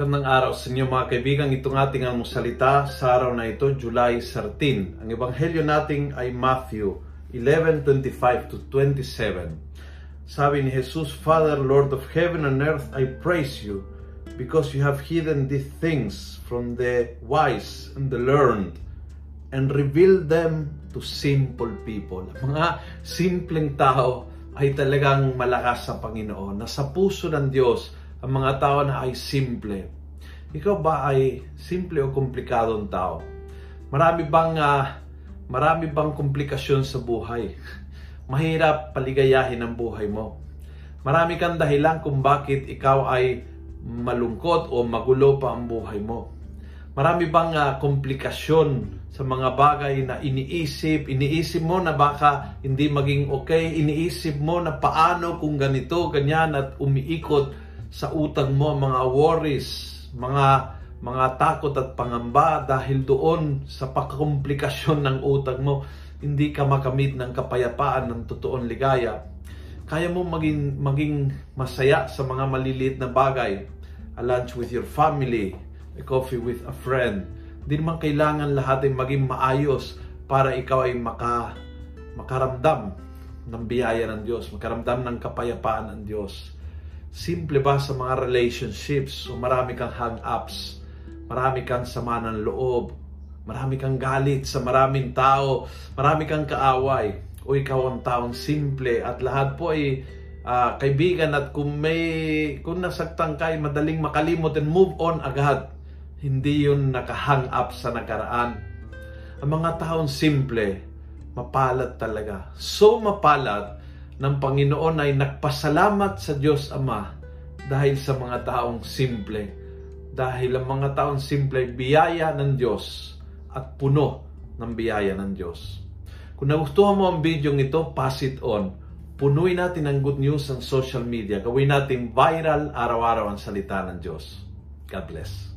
Magandang araw sa inyo mga kaibigan. Itong ating ang salita sa araw na ito, July 13. Ang ebanghelyo natin ay Matthew 11:25 to 27. Sabi ni Jesus, Father, Lord of heaven and earth, I praise you because you have hidden these things from the wise and the learned and revealed them to simple people. Mga simpleng tao ay talagang malakas sa Panginoon. Nasa puso ng Diyos ang mga tao na ay simple. Ikaw ba ay simple o komplikadong tao? Marami bang uh, marami bang komplikasyon sa buhay? Mahirap paligayahin ang buhay mo. Marami kang dahilan kung bakit ikaw ay malungkot o magulo pa ang buhay mo. Marami bang uh, komplikasyon sa mga bagay na iniisip, iniisip mo na baka hindi maging okay, iniisip mo na paano kung ganito, ganyan at umiikot sa utang mo mga worries, mga mga takot at pangamba dahil doon sa pagkomplikasyon ng utang mo, hindi ka makamit ng kapayapaan ng totoong ligaya. Kaya mo maging, maging masaya sa mga maliliit na bagay. A lunch with your family, a coffee with a friend. Hindi naman kailangan lahat ay maging maayos para ikaw ay maka, makaramdam ng biyaya ng Diyos, makaramdam ng kapayapaan ng Diyos. Simple ba sa mga relationships? So marami kang hang-ups, marami kang sama ng loob, marami kang galit sa maraming tao, marami kang kaaway. O ikaw ang taong simple at lahat po ay uh, kaibigan at kung may kung nasaktan ka ay madaling makalimot and move on agad. Hindi yun nakahang up sa nakaraan. Ang mga taong simple, mapalad talaga. So mapalad ng Panginoon ay nagpasalamat sa Diyos Ama dahil sa mga taong simple. Dahil ang mga taong simple ay biyaya ng Diyos at puno ng biyaya ng Diyos. Kung nagustuhan mo ang video ito, pass it on. Punuin natin ang good news sa social media. Gawin natin viral araw-araw ang salita ng Diyos. God bless.